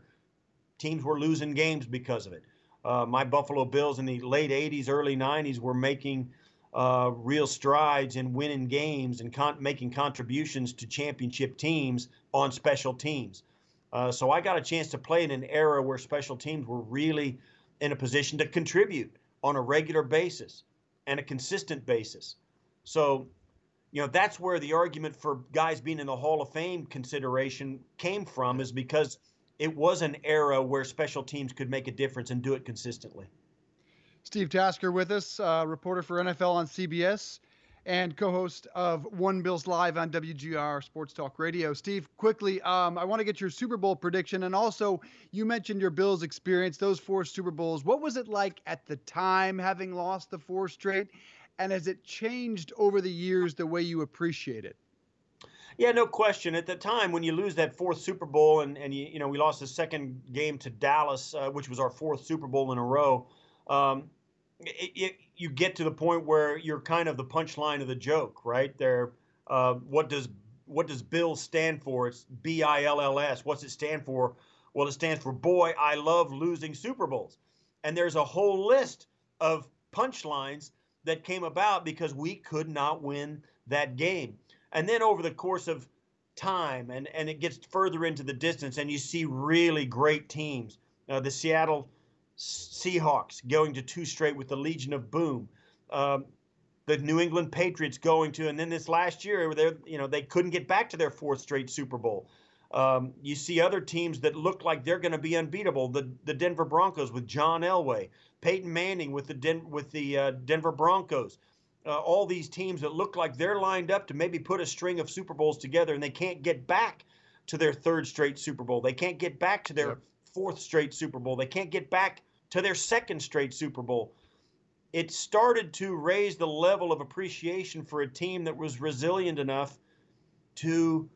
teams were losing games because of it. Uh, my Buffalo Bills in the late 80s, early 90s were making uh, real strides in winning games and con- making contributions to championship teams on special teams. Uh, so I got a chance to play in an era where special teams were really in a position to contribute on a regular basis and a consistent basis. So, you know, that's where the argument for guys being in the Hall of Fame consideration came from, is because it was an era where special teams could make a difference and do it consistently. Steve Tasker with us, uh, reporter for NFL on CBS and co-host of One Bills Live on WGR Sports Talk Radio. Steve, quickly, um, I want to get your Super Bowl prediction, and also you mentioned your Bills experience, those four Super Bowls. What was it like at the time, having lost the four straight, and has it changed over the years the way you appreciate it? Yeah, no question. At the time, when you lose that fourth Super Bowl, and, and you, you know we lost the second game to Dallas, uh, which was our fourth Super Bowl in a row, um, it, it, you get to the point where you're kind of the punchline of the joke, right? There, uh, what does what does Bill stand for? It's B I L L S. What's it stand for? Well, it stands for Boy, I love losing Super Bowls. And there's a whole list of punchlines that came about because we could not win that game. And then over the course of time and, and it gets further into the distance and you see really great teams. Uh, the Seattle Seahawks going to two straight with the Legion of Boom. Um, the New England Patriots going to, and then this last year, they you know they couldn't get back to their fourth straight Super Bowl. Um, you see other teams that look like they're going to be unbeatable. The the Denver Broncos with John Elway, Peyton Manning with the Den, with the uh, Denver Broncos. Uh, all these teams that look like they're lined up to maybe put a string of Super Bowls together, and they can't get back to their third straight Super Bowl. They can't get back to their fourth straight Super Bowl. They can't get back to their second straight Super Bowl. It started to raise the level of appreciation for a team that was resilient enough to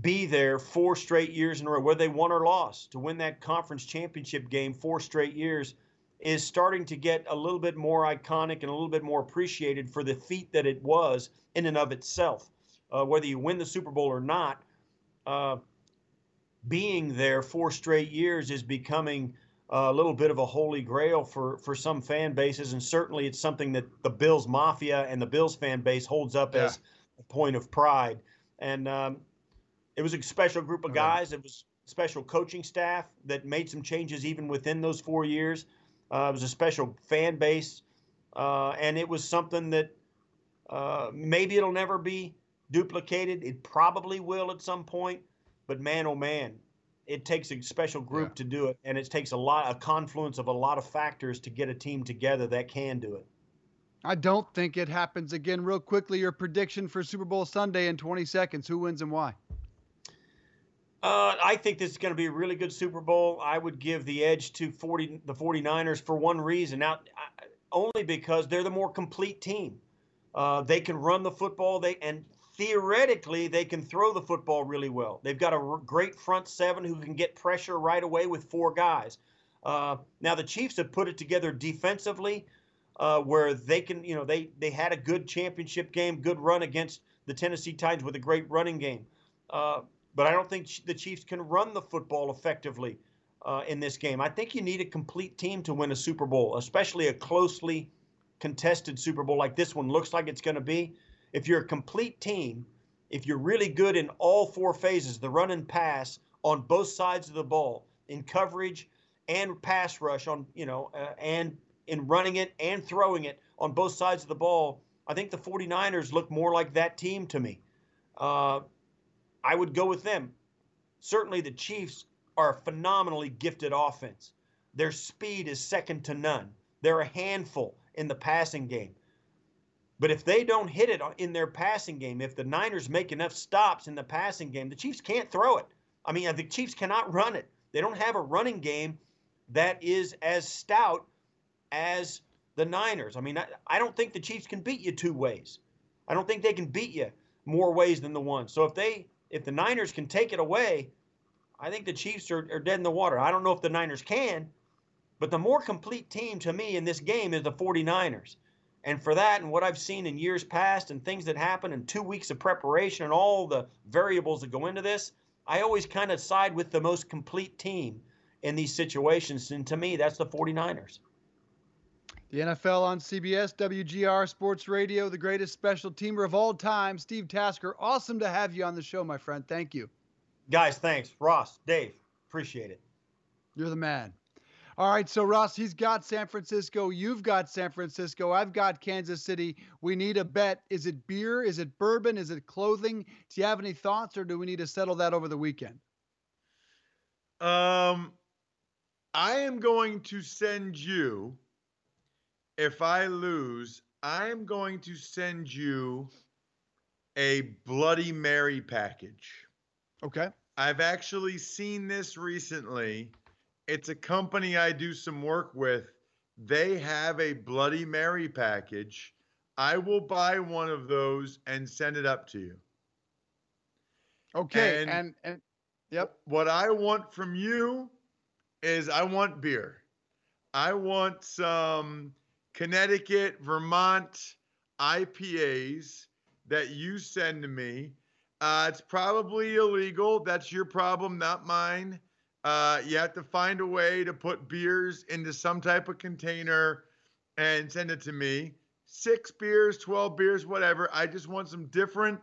be there four straight years in a row, whether they won or lost, to win that conference championship game four straight years is starting to get a little bit more iconic and a little bit more appreciated for the feat that it was in and of itself. Uh, whether you win the Super Bowl or not, uh, being there four straight years is becoming a little bit of a holy grail for, for some fan bases, and certainly it's something that the Bills Mafia and the Bills fan base holds up yeah. as a point of pride. And um, it was a special group of guys. It was special coaching staff that made some changes even within those four years. Uh, it was a special fan base, uh, and it was something that uh, maybe it'll never be duplicated. It probably will at some point, but man, oh man, it takes a special group yeah. to do it, and it takes a lot, a confluence of a lot of factors to get a team together that can do it. I don't think it happens again. Real quickly, your prediction for Super Bowl Sunday in 20 seconds. Who wins and why? Uh, I think this is going to be a really good Super Bowl. I would give the edge to 40, the 49ers for one reason. Now, only because they're the more complete team. Uh, they can run the football. They and theoretically they can throw the football really well. They've got a great front seven who can get pressure right away with four guys. Uh, now the Chiefs have put it together defensively, uh, where they can, you know, they they had a good championship game, good run against the Tennessee Titans with a great running game. Uh, but I don't think the Chiefs can run the football effectively uh, in this game. I think you need a complete team to win a Super Bowl, especially a closely contested Super Bowl like this one looks like it's going to be if you're a complete team, if you're really good in all four phases, the run and pass on both sides of the ball, in coverage and pass rush on, you know, uh, and in running it and throwing it on both sides of the ball, I think the 49ers look more like that team to me. Uh, I would go with them. Certainly the Chiefs are a phenomenally gifted offense. Their speed is second to none. They're a handful in the passing game. But if they don't hit it in their passing game, if the Niners make enough stops in the passing game, the Chiefs can't throw it. I mean, the Chiefs cannot run it. They don't have a running game that is as stout as the Niners. I mean, I, don't think the Chiefs can beat you two ways. I don't think they can beat you more ways than the one. So if they if the Niners can take it away, I think the Chiefs are, are dead in the water. I don't know if the Niners can, but the more complete team to me in this game is the 49ers. And for that, and what I've seen in years past, and things that happen in two weeks of preparation, and all the variables that go into this, I always kind of side with the most complete team in these situations. And to me, that's the 49ers. The NFL on CBS, WGR Sports Radio, the greatest special teamer of all time, Steve Tasker. Awesome to have you on the show, my friend. Thank you. Guys, thanks. Ross, Dave, appreciate it. You're the man. All right, so Ross, he's got San Francisco. You've got San Francisco. I've got Kansas City. We need a bet. Is it beer? Is it bourbon? Is it clothing? Do you have any thoughts, or do we need to settle that over the weekend? Um, I am going to send you. If I lose, I am going to send you a Bloody Mary package. Okay. I've actually seen this recently it's a company I do some work with. They have a Bloody Mary package. I will buy one of those and send it up to you. Okay. And, and, and yep. What I want from you is I want beer. I want some Connecticut, Vermont IPAs that you send to me. Uh, it's probably illegal. That's your problem, not mine. Uh, you have to find a way to put beers into some type of container and send it to me. six beers, 12 beers, whatever. I just want some different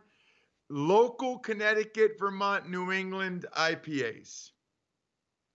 local Connecticut, Vermont, New England IPAs.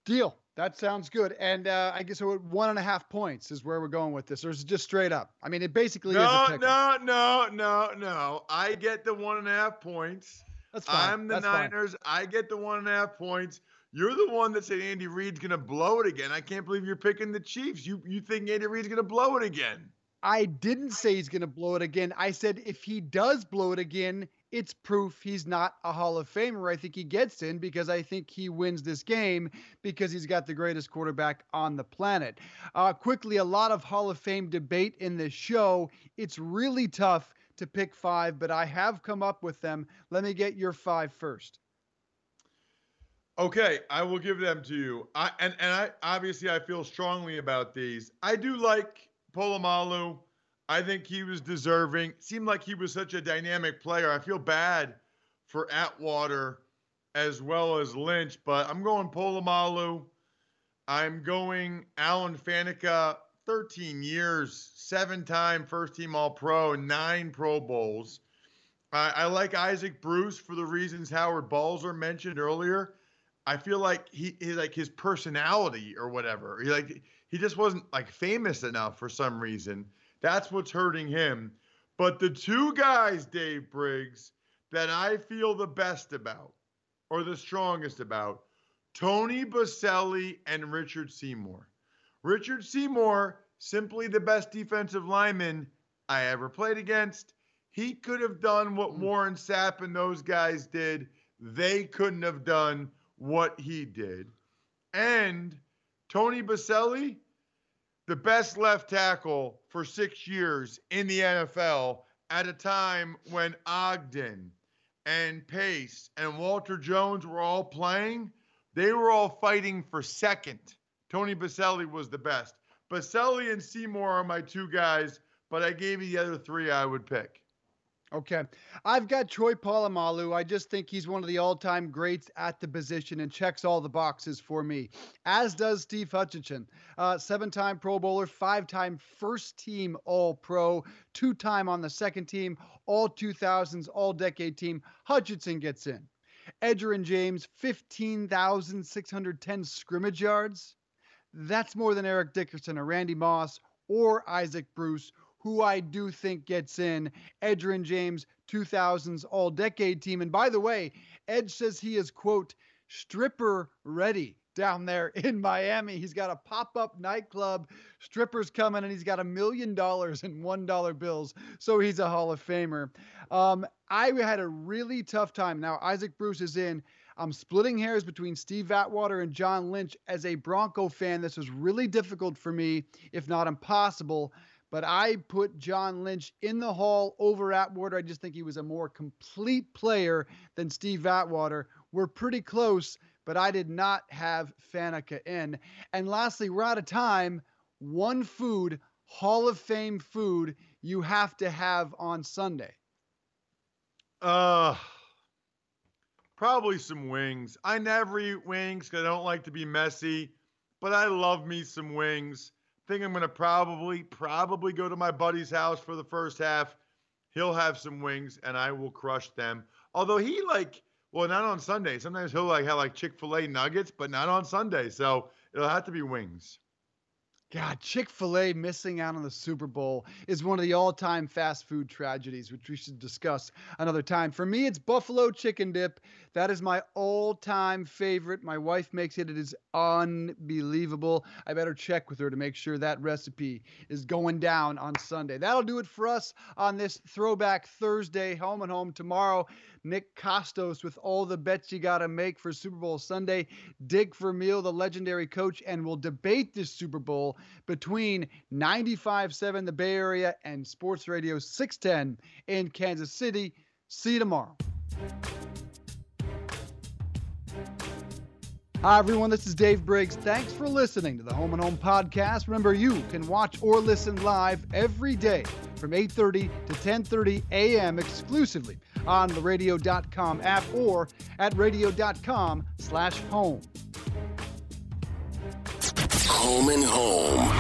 Deal. That sounds good. And uh, I guess so one and a half points is where we're going with this, or is it just straight up? I mean, it basically no, is. No, no, no, no. I get the one and a half points. That's fine. I'm the That's Niners. Fine. I get the one and a half points. You're the one that said Andy Reid's going to blow it again. I can't believe you're picking the Chiefs. You you think Andy Reid's going to blow it again? I didn't say he's going to blow it again. I said if he does blow it again, it's proof he's not a Hall of Famer. I think he gets in because I think he wins this game because he's got the greatest quarterback on the planet. Uh, quickly, a lot of Hall of Fame debate in this show. It's really tough to pick five, but I have come up with them. Let me get your five first. Okay, I will give them to you. I and and I obviously I feel strongly about these. I do like Polamalu. I think he was deserving. Seemed like he was such a dynamic player. I feel bad for Atwater as well as Lynch, but I'm going Polamalu. I'm going Alan Faneca, 13 years, seven time first team All Pro, nine Pro Bowls. I, I like Isaac Bruce for the reasons Howard Balzer mentioned earlier. I feel like he, he like his personality or whatever. He like he just wasn't like famous enough for some reason. That's what's hurting him. But the two guys, Dave Briggs, that I feel the best about or the strongest about, Tony Boselli and Richard Seymour. Richard Seymour, simply the best defensive lineman I ever played against. He could have done what hmm. Warren Sapp and those guys did. They couldn't have done what he did. And Tony Boselli, the best left tackle for six years in the NFL at a time when Ogden and Pace and Walter Jones were all playing. They were all fighting for second. Tony Boselli was the best. Boselli and Seymour are my two guys, but I gave you the other three I would pick. Okay. I've got Troy Polamalu. I just think he's one of the all time greats at the position and checks all the boxes for me, as does Steve Hutchinson. Uh, Seven time Pro Bowler, five time first team All Pro, two time on the second team, all 2000s, all decade team. Hutchinson gets in. Edgerrin James, 15,610 scrimmage yards. That's more than Eric Dickerson or Randy Moss or Isaac Bruce who I do think gets in. Edgerrin James, 2000s All Decade team. And by the way, Edge says he is, quote, stripper ready down there in Miami. He's got a pop up nightclub, strippers coming, and he's got a million dollars in $1 bills. So he's a Hall of Famer. Um, I had a really tough time. Now, Isaac Bruce is in. I'm splitting hairs between Steve Atwater and John Lynch. As a Bronco fan, this was really difficult for me, if not impossible but I put John Lynch in the hall over Atwater. I just think he was a more complete player than Steve Atwater. We're pretty close, but I did not have Faneca in. And lastly, we're out of time. One food, Hall of Fame food, you have to have on Sunday. Uh, probably some wings. I never eat wings because I don't like to be messy, but I love me some wings think I'm going to probably probably go to my buddy's house for the first half. He'll have some wings and I will crush them. Although he like well, not on Sunday. Sometimes he'll like have like Chick Fil A nuggets, but not on Sunday. So it'll have to be wings. God, Chick fil A missing out on the Super Bowl is one of the all time fast food tragedies, which we should discuss another time. For me, it's Buffalo Chicken Dip. That is my all time favorite. My wife makes it, it is unbelievable. I better check with her to make sure that recipe is going down on Sunday. That'll do it for us on this Throwback Thursday, home and home tomorrow. Nick Kostos with all the bets you got to make for Super Bowl Sunday. Dick Vermeil, the legendary coach, and we'll debate this Super Bowl between 95.7 the Bay Area and Sports Radio 610 in Kansas City. See you tomorrow. Hi, everyone. This is Dave Briggs. Thanks for listening to the Home and Home podcast. Remember, you can watch or listen live every day from 8.30 to 10.30 a.m. exclusively on the radio.com app or at radio.com slash home. Home and home.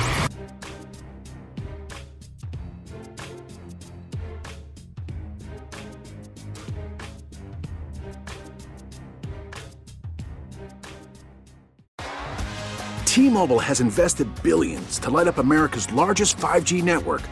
T-Mobile has invested billions to light up America's largest 5G network –